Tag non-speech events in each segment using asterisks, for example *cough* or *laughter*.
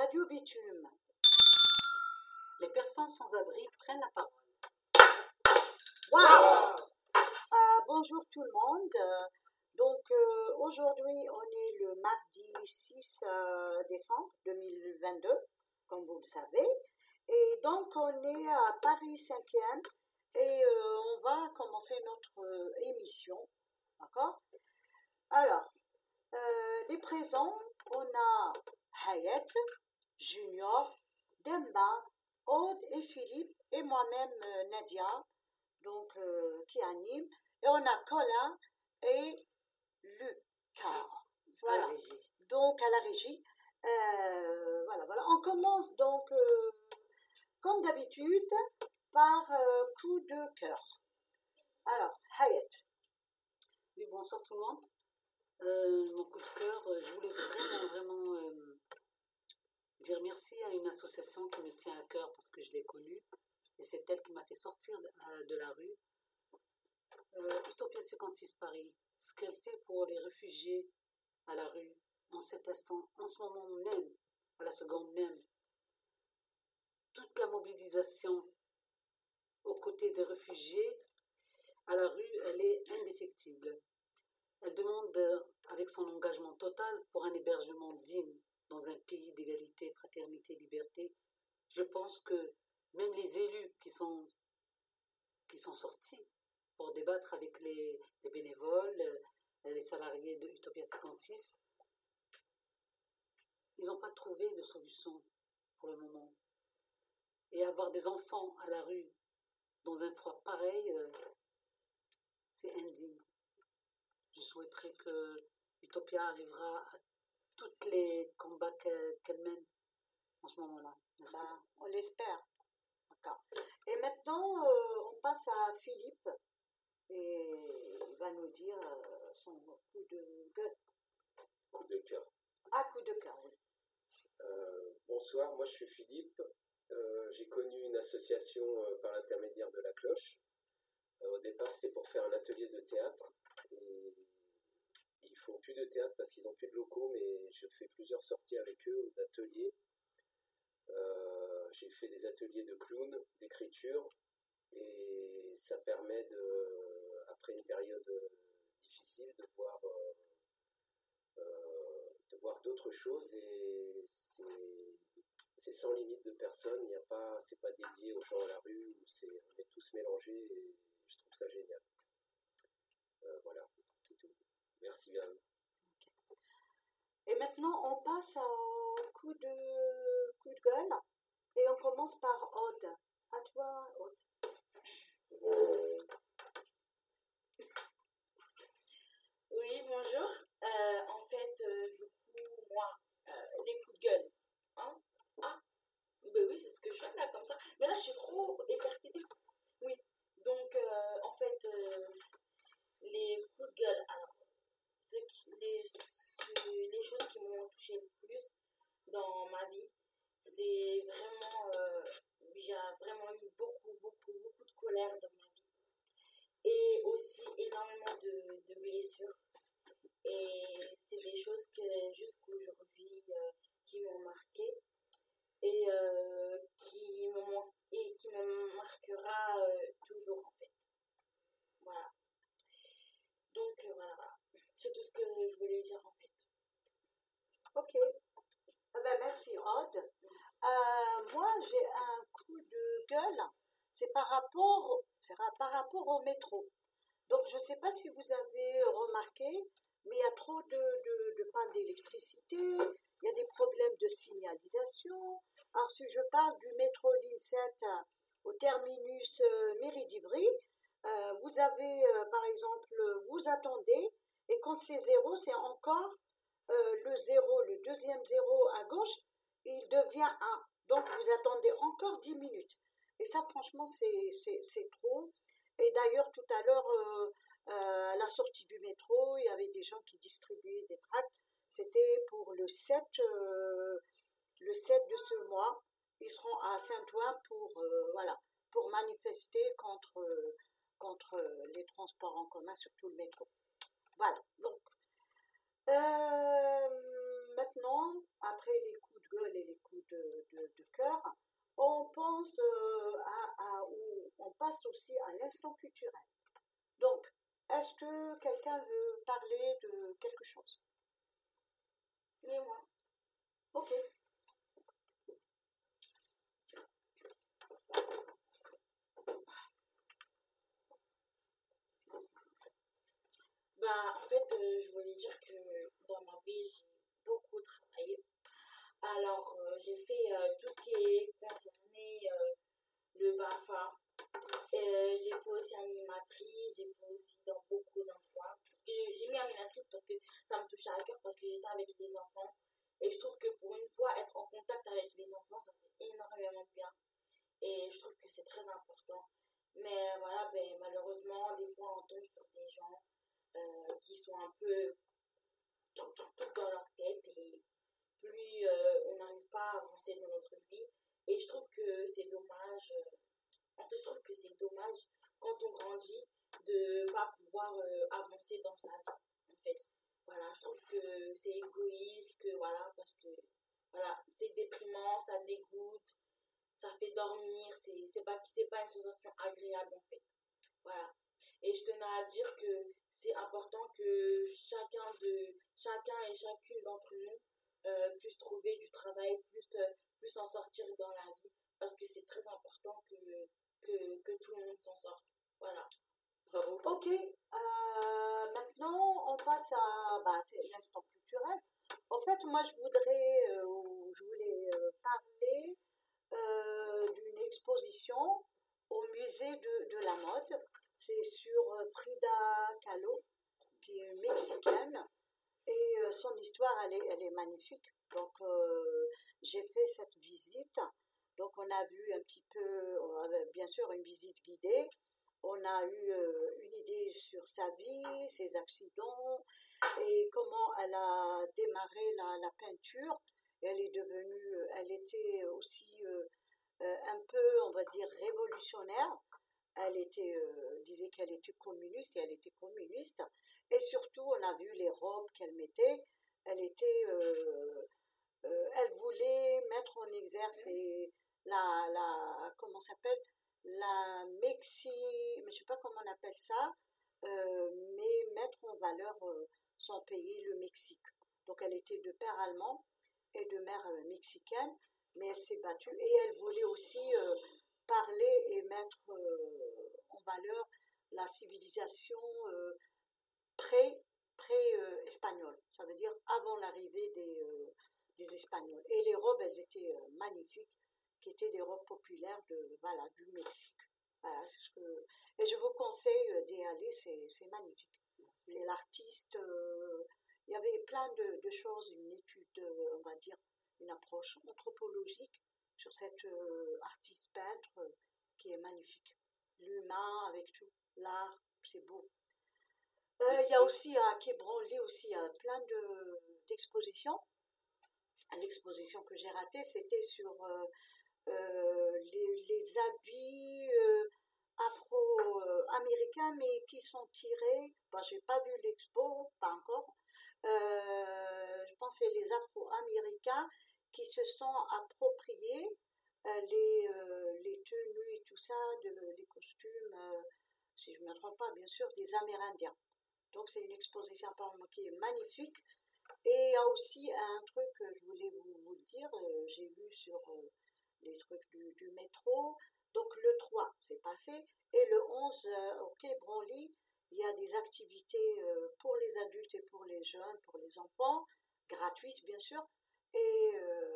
Radio Bitume. Les personnes sans abri prennent la parole. Euh, bonjour tout le monde. Donc euh, aujourd'hui, on est le mardi 6 euh, décembre 2022, comme vous le savez. Et donc on est à Paris 5e et euh, on va commencer notre émission. D'accord? Alors, les présents, on a Hayat, Junior, Demba, Aude et Philippe et moi-même euh, Nadia, donc euh, qui anime. Et on a Colin et Lucas. Voilà. À la régie. Donc à la régie. Euh, voilà, voilà. On commence donc, euh, comme d'habitude, par coup de cœur. Alors, Hayat. Oui, bonsoir tout le monde. Mon coup de cœur, je voulais vraiment, vraiment euh, dire merci à une association qui me tient à cœur parce que je l'ai connue. Et c'est elle qui m'a fait sortir de, euh, la rue. Euh, Utopia 56 Paris, ce qu'elle fait pour les réfugiés à la rue, en cet instant, en ce moment même, à la seconde même, toute la mobilisation aux côtés des réfugiés à la rue, elle est indéfectible. Elle demande, euh, avec son engagement total, pour un hébergement digne dans un pays d'égalité, fraternité, liberté. Je pense que même les élus qui sont, qui sont sortis pour débattre avec les, les bénévoles, euh, les salariés de Utopia 56, ils n'ont pas trouvé de solution pour le moment. Et avoir des enfants à la rue dans un froid pareil, euh, c'est indigne. Je souhaiterais que Utopia arrivera à tous les combats qu'elle mène en ce moment-là. Merci. Ben, on l'espère. Et maintenant, euh, on passe à Philippe et il va nous dire euh, son coup de gueule. Coup de cœur. Ah, coup de cœur, oui. Euh, bonsoir, moi je suis Philippe. Euh, J'ai connu une association euh, par l'intermédiaire de la cloche. Euh, au départ, c'était pour faire un atelier de théâtre. Et font plus de théâtre parce qu'ils ont plus de locaux, mais je fais plusieurs sorties avec eux d'ateliers. Euh, J'ai fait des ateliers de clown, d'écriture, et ça permet de, après une période difficile, de voir euh, euh, de voir d'autres choses et c'est sans limite de personnes, il n'y a pas, c'est pas dédié aux gens à la rue, c'est, on est tous mélangés et je trouve ça génial. Voilà, Merci bien. Et maintenant, on passe au coup de, coup de gueule et on commence par Aude. À toi, Aude. Oui, bonjour. Euh, en fait, euh, du coup, moi, euh, les coups de gueule. Hein Ah Ben oui, c'est ce que je fais là, comme ça. Mais là, je suis trop écartée. Oui. Donc, euh, en fait, euh, les coups de gueule, alors, ce qui- les, ce- les choses qui m'ont touché le plus dans ma vie, c'est vraiment. euh, J'ai vraiment eu beaucoup, beaucoup, beaucoup de colère dans ma vie. Et aussi énormément de, de blessures. Et c'est des choses que jusqu'aujourd'hui euh, qui m'ont marqué et, euh, qui me man- et qui me marquera euh, toujours en fait. Voilà. Donc euh, voilà, c'est tout ce que je voulais dire en fait. Ok. Ah ben, merci, Aude. Euh, moi, j'ai un coup de gueule. C'est par rapport, c'est par rapport au métro. Donc, je ne sais pas si vous avez remarqué, mais il y a trop de, de, pannes d'électricité, il y a des problèmes de signalisation. Alors, si je parle du métro ligne 7 au terminus euh, Mairie d'Ivry, euh, vous avez, euh, par exemple, vous attendez, et quand c'est zéro, c'est encore le zéro, le deuxième zéro à gauche, il devient 1. Donc vous attendez encore 10 minutes. Et ça, franchement, c'est trop. Et d'ailleurs, tout à l'heure, à la sortie du métro, il y avait des gens qui distribuaient des tracts. C'était pour le 7, euh, le 7 de ce mois. Ils seront à Saint-Ouen pour, euh, voilà, pour manifester contre, euh, contre euh, les transports en commun, surtout le métro. Voilà. Donc, maintenant, après les coups de gueule et les coups pense euh, à, à- où on passe aussi à l'instant culturel. Donc, est-ce que quelqu'un veut parler de quelque chose? Mais moi, Ok. En fait, euh, je voulais dire que dans ma vie, j'ai beaucoup travaillé. Alors, euh, j'ai fait euh, tout ce qui est concerné le BAFA. J'ai fait aussi animatrice, j'ai fait aussi dans beaucoup que j'ai mis animatrice parce que ça me touchait à cœur, parce que j'étais avec les enfants. Et je trouve que pour une fois, être en contact avec les enfants, ça fait énormément bien. Et je trouve que c'est très important. Mais voilà, ben, malheureusement, des fois, on tombe sur des qui sont un peu tout, tout, tout dans leur tête et plus euh, on n'arrive pas à avancer dans notre vie. Et je trouve que c'est dommage. euh, en fait, je trouve que c'est dommage quand on grandit de ne pas pouvoir euh, avancer dans sa vie. En fait, voilà, je trouve que c'est égoïste, que voilà, parce que voilà, c'est déprimant, ça dégoûte, ça fait dormir, c'est pas, pas une sensation agréable en fait. Voilà. Et je tenais à dire que c'est important que chacun, de, chacun et chacune d'entre nous euh, puisse trouver du travail, puisse, euh, puisse s'en sortir dans la vie. Parce que c'est très important que, que, que tout le monde s'en sorte. Voilà. Bravo. Ok. Euh, maintenant, on passe à bah, l'instant culturel. En fait, moi, je voudrais, euh, ou je voulais euh, parler euh, d'une exposition au musée de, de la mode. C'est sur euh, Frida Kahlo, qui est mexicaine. Et euh, son histoire, elle est, elle est magnifique. Donc, euh, j'ai fait cette visite. Donc, on a vu un petit peu, bien sûr une visite guidée. On a eu une idée sur sa vie, ses accidents et comment elle a démarré la, la peinture. Elle est devenue, elle était aussi un peu, on va dire, révolutionnaire. Elle était, disait qu'elle était communiste et elle était communiste. Et surtout, on a vu les robes qu'elle mettait. Elle était, euh, euh, elle voulait mettre en exergue ses- la, la, comment s'appelle, la Mexi, mais je sais pas comment on appelle ça, euh, mais mettre en valeur son pays, le Mexique. Donc elle était de père allemand et de mère mexicaine, mais elle s'est battue et elle voulait aussi parler et mettre euh, en valeur la civilisation euh, pré pré euh, espagnole. Ça veut dire avant l'arrivée des euh, des Espagnols. Et les robes, elles étaient euh, magnifiques, qui étaient des robes populaires de voilà du Mexique. Voilà, que et je vous conseille d'y aller, c'est magnifique. C'est l'artiste. euh, il y avait plein de, de choses, une étude, on va dire, une approche anthropologique sur cet euh, artiste peintre euh, qui est magnifique. L'humain avec tout, l'art, c'est beau. Euh, il y a aussi à Quai Branly aussi il y a plein de d'expositions. L'exposition que j'ai ratée, c'était sur euh, euh, les, les habits afro-américains, mais qui sont tirés. Bah, j'ai pas vu l'expo, pas encore. Je pense que les afro-américains qui se sont appropriés les, euh, les tenues et tout ça, de, les costumes, euh, si je ne me trompe pas, bien sûr, des Amérindiens. Donc c'est une exposition qui est magnifique. Et il y a aussi un truc que je voulais vous, le dire, euh, j'ai vu sur euh, les trucs du, métro. Donc le 3, c'est passé. Et le 11, euh, au Quai Branly, il y a des activités pour les adultes et pour les jeunes, pour les enfants, gratuites bien sûr. Et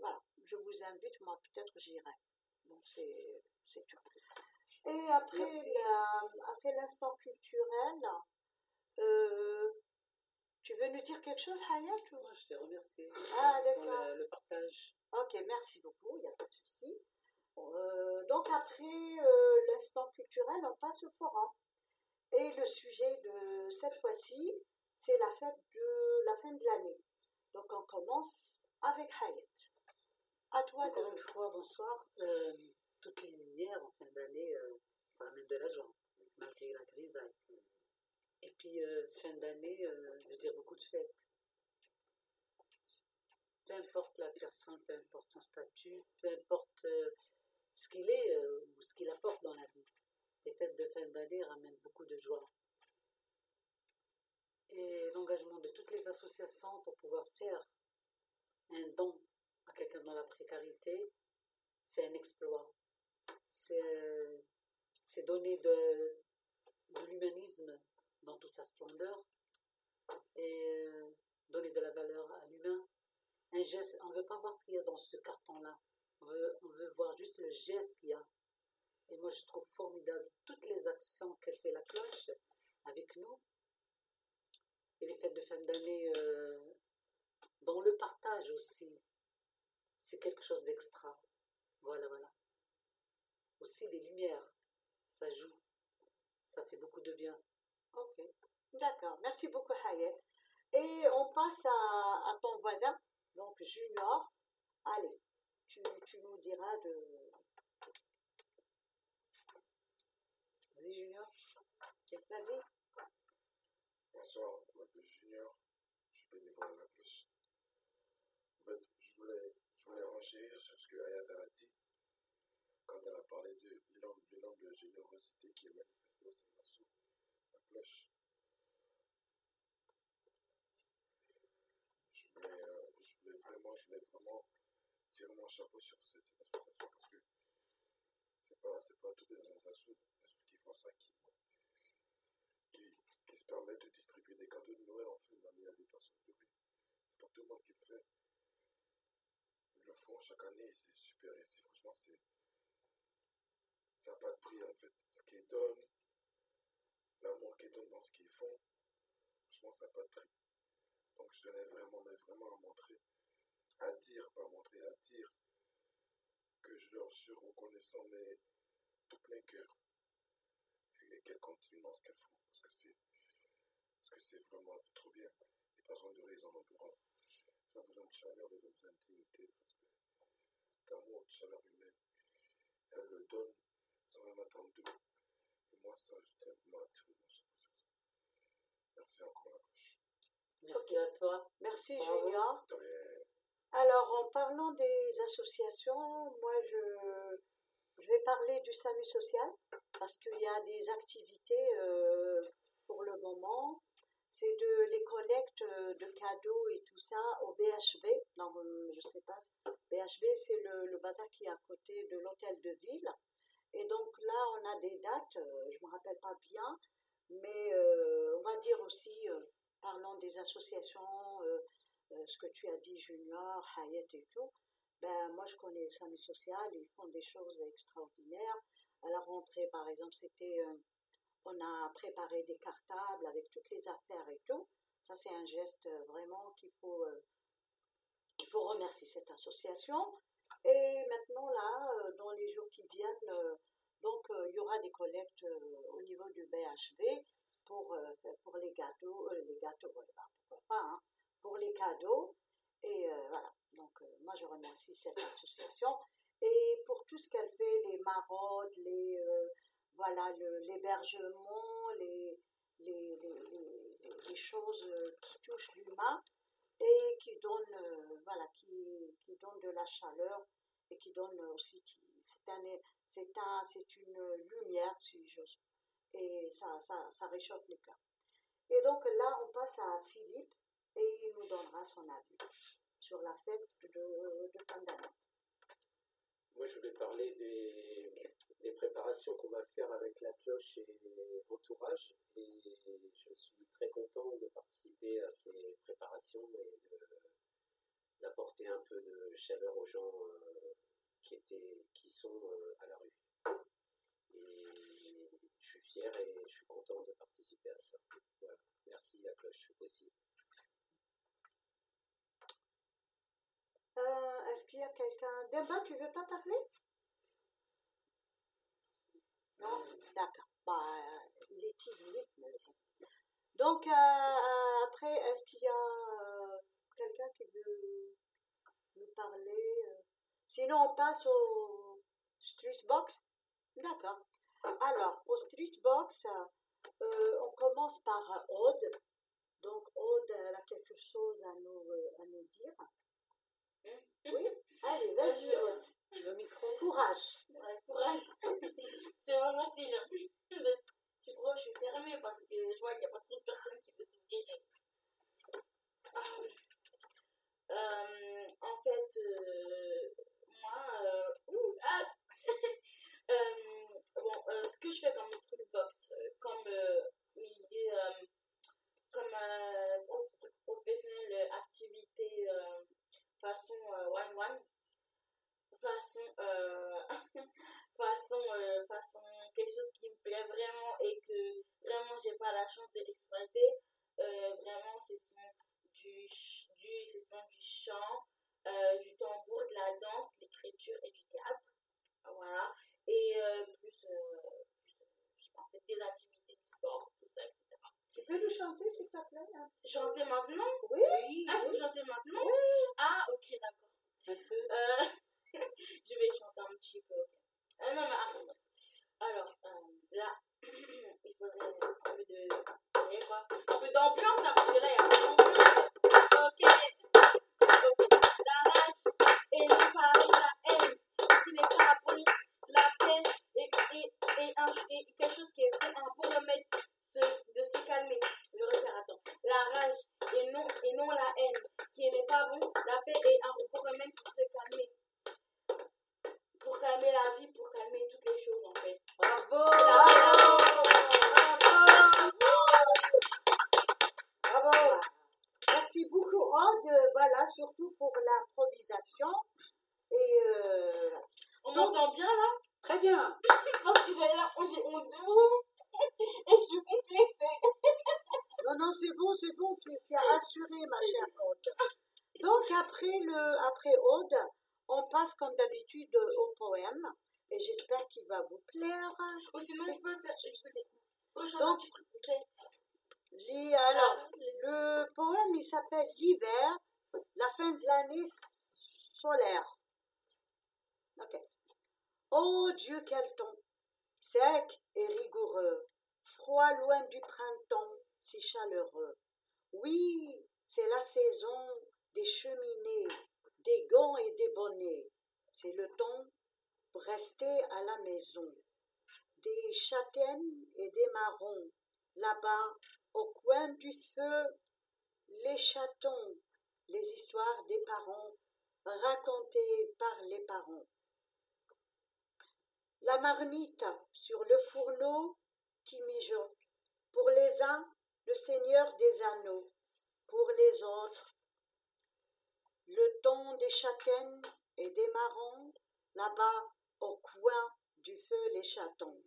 voilà, je vous invite, moi peut-être j'irai. Donc c'est tout. Et après la- après l'instant culturel, euh, tu veux nous dire quelque chose, Hayat ou- Moi, je te remercie Ah, pour d'accord. le, le partage. Ok, merci beaucoup, il n'y a pas de souci. Euh, donc après euh, l'instant culturel, on passe au forum. Et le sujet de cette fois-ci, c'est la fête de la fin de l'année. Donc on commence avec Hayat. À toi Encore une fois, bonsoir. Euh, toutes les lumières en fin d'année, euh, ça amène de la joie, malgré la grisaille. Et puis, euh, fin d'année, euh, je veux dire beaucoup de fêtes. Peu importe la personne, peu importe son statut, peu importe euh, ce qu'il est euh, ou ce qu'il apporte dans la vie. Les fêtes de fin d'année ramènent beaucoup de joie. Et l'engagement de toutes les associations pour pouvoir faire un don à quelqu'un dans la précarité, c'est un exploit. C'est c'est donner de, de l'humanisme dans toute sa splendeur et euh, donner de la valeur à l'humain. Un geste, on ne veut pas voir ce qu'il y a dans ce carton-là. On veut, on veut voir juste le geste qu'il y a. Et moi, je trouve formidable toutes les actions qu'elle fait la cloche avec nous. Et les fêtes de fin d'année, euh, dans le partage aussi, c'est quelque chose d'extra. Voilà, voilà. Aussi les lumières, ça joue. Ça fait beaucoup de bien. Ok, d'accord. Merci beaucoup, Hayek. Et on passe à, ton voisin, donc Junior. Allez, tu, nous diras de. Vas-y, Junior. Vas-y. Bonsoir, je m'appelle Junior, je suis bénévole à la cloche. En je voulais, je voulais renchérir sur ce que Ayat a dit quand elle a parlé de l'élan de générosité qui est manifesté au sein de l'assaut, la cloche. Je voulais, euh, je voulais vraiment, je voulais vraiment tirer mon chapeau sur cette association parce que c'est pas, c'est pas toutes les associations qui font ça qui, qui, se permettent de distribuer des cadeaux de Noël en d'année à des personnes pauvres. C'est pas tout le monde qui le fait. Le font chaque année et c'est super. Et c'est, franchement, c'est, ça n'a pas de prix en fait. Ce qu'ils donnent, l'amour qu'ils donnent dans ce qu'ils font, franchement, ça n'a pas de prix. Donc je tenais vraiment, mais vraiment à montrer, à dire, pas montrer, à dire que je leur suis reconnaissant, mais de plein cœur. Et qu'elles continuent dans ce qu'elles font. Parce que c'est, parce que c'est vraiment, c'est trop bien. Les personnes de raison en besoin. Elles ont besoin de chaleur, elles ont besoin d'intimité, de respect, d'amour, de chaleur humaine. Elles le donnent sans même attendre d'eux. Et moi, ça, je tiens vraiment à tirer mon chapeau sur ça. Merci encore la gauche. Merci à toi. Merci, rien. Alors, en parlant des associations, moi, je, je vais parler du SAMU social parce qu'il y a des activités euh, pour le moment. C'est de les collectes euh, de cadeaux et tout ça au BHB. Non, euh, je sais pas. BHB, c'est le, le bazar qui est à côté de l'hôtel de ville. Et donc là, on a des dates, euh, je ne me rappelle pas bien, mais on va dire aussi, parlant des associations, ce que tu as dit, Junior, Hayet et tout, ben, moi je connais le SAMU social, ils font des choses extraordinaires. À la rentrée, par exemple, c'était, on a préparé des cartables avec toutes les affaires et tout. Ça, c'est un geste euh, vraiment qu'il faut, euh, il faut remercier cette association. Et maintenant, là, euh, dans les jours qui viennent, donc il y aura des collectes au niveau du BHV pour, pour les gâteaux, les gâteaux, bah, pourquoi pas, hein, pour les cadeaux. Et voilà, donc moi je remercie cette association. Et pour tout ce qu'elle fait, les maraudes, les, voilà, l'hébergement, les, les, les, les- les- les choses euh, qui touchent l'humain et qui donnent, euh, voilà, qui, qui de la chaleur et qui donnent aussi, c'est un, un, une lumière, si j'ose, et ça, ça, ça réchauffe le cœur. Et donc là, on passe à Philippe et il nous donnera son avis sur la fête de, de. Moi, je voulais parler des, préparations qu'on va faire avec la cloche et l'entourage. Et je suis très content de participer à ces préparations et d'apporter un peu de chaleur aux gens euh, qui, étaient, qui sont euh, à la rue. Et je suis fier et je suis content de participer à ça. Voilà. Merci la cloche aussi. Est-ce qu'il y a quelqu'un Demba, tu veux pas parler? Non? D'accord. Bah, il est timide, mais Donc, euh, après, est-ce qu'il y a euh, quelqu'un qui veut nous parler euh? Sinon, on passe au Street Box D'accord. Alors, au Street Box, euh, on commence par Aude. Donc, Aude, elle a quelque chose à nous, euh, à nous dire. Oui, allez, Vas-y, Aude. Le micro. Courage. Ouais, courage. *laughs* c'est pas facile. Je suis trop, je suis fermée parce que je vois qu'il n'y a pas trop de personnes qui peuvent s'ouvrir. Ah, euh, en fait, euh, moi, euh, ouh, ah, *laughs* euh, bon, ce que je fais comme box, euh, comme euh, milieu, euh, comme euh, prof- professionnel, euh, activité euh, façon euh, one-one, façon, euh, *laughs* façon, euh, façon, quelque chose qui me plaît vraiment et que vraiment j'ai pas la chance de Et euh, On m'entend bien là? Très bien. Parce que j'ai là, j'ai honte de vous. *laughs* Et je suis complexée. non, non, c'est bon, c'est bon, tu, tu as rassuré, ma chère Aude. Donc, après, le, après Aude, on passe comme d'habitude au poème. Et j'espère qu'il va vous plaire. Ou sinon, je peux le faire. Je peux rechanter Donc, un petit truc, ok Lis- alors, le poème, il s'appelle L'hiver, la fin de l'année solaire. Ok. Oh Dieu, quel temps Sec et rigoureux, froid loin du printemps, si chaleureux. Oui, c'est la saison des cheminées, des gants et des bonnets. C'est le temps pour rester à la maison. Des châtaignes et des marrons, là-bas, au coin du feu, les chatons, les histoires des parents, racontées par les parents. La marmite sur le fourneau qui mijote. Pour les uns, le Seigneur des anneaux. Pour les autres, le ton des châtaignes et des marrons, là-bas au coin du feu les chatons.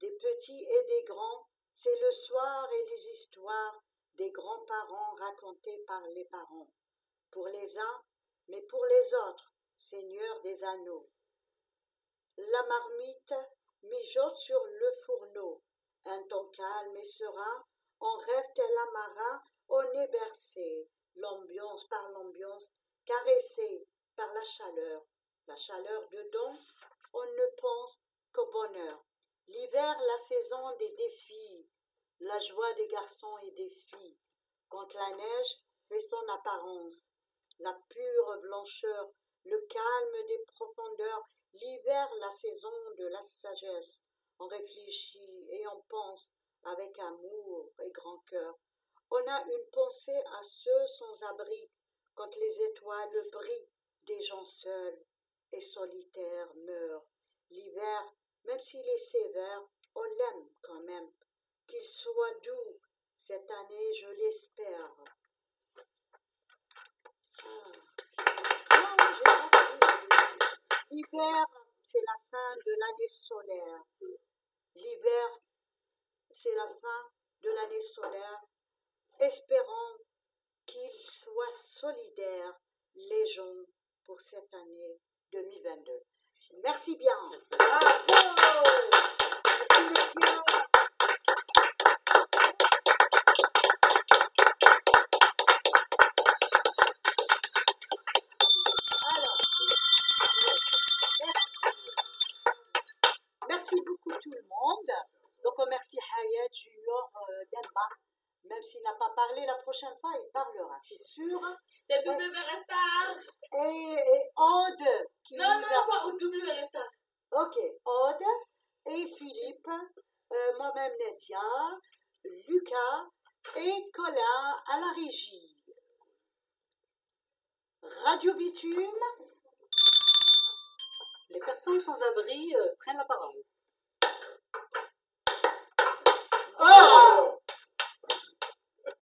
Des petits et des grands, c'est le soir et les histoires des grands-parents racontées par les parents. Pour les uns, mais pour les autres, Seigneur des anneaux. La marmite mijote sur le fourneau. Un temps calme et serein, on rêve tel un marin, on est bercé, l'ambiance par l'ambiance, caressé par la chaleur. La chaleur dedans, on ne pense qu'au bonheur. L'hiver, la saison des défis, la joie des garçons et des filles. Quand la neige fait son apparence, la pure blancheur, le calme des profondeurs, l'hiver, la saison de la sagesse. On réfléchit et on pense avec amour et grand cœur. On a une pensée à ceux sans abri, quand les étoiles brillent, des gens seuls et solitaires meurent. L'hiver, même s'il est sévère, on l'aime quand même. Qu'il soit doux cette année, je l'espère. Ah. Ah, j'ai compris. L'hiver, c'est la fin de l'année solaire. L'hiver, c'est la fin de l'année solaire. Espérons qu'ils soient solidaires, les gens, pour cette année 2022. Merci bien. Bravo. Merci messieurs. Merci Hayat Junior euh, Demba, même s'il n'a pas parlé la prochaine fois, il parlera, c'est sûr. C'est WR Star. Et, et Aude, qui Non, nous non, a... pas au WR Star. Ok, Aude et Philippe, euh, moi-même Nadia, Lucas et Colin à la régie. Radio Bitume, Les personnes sans abri euh, prennent la parole.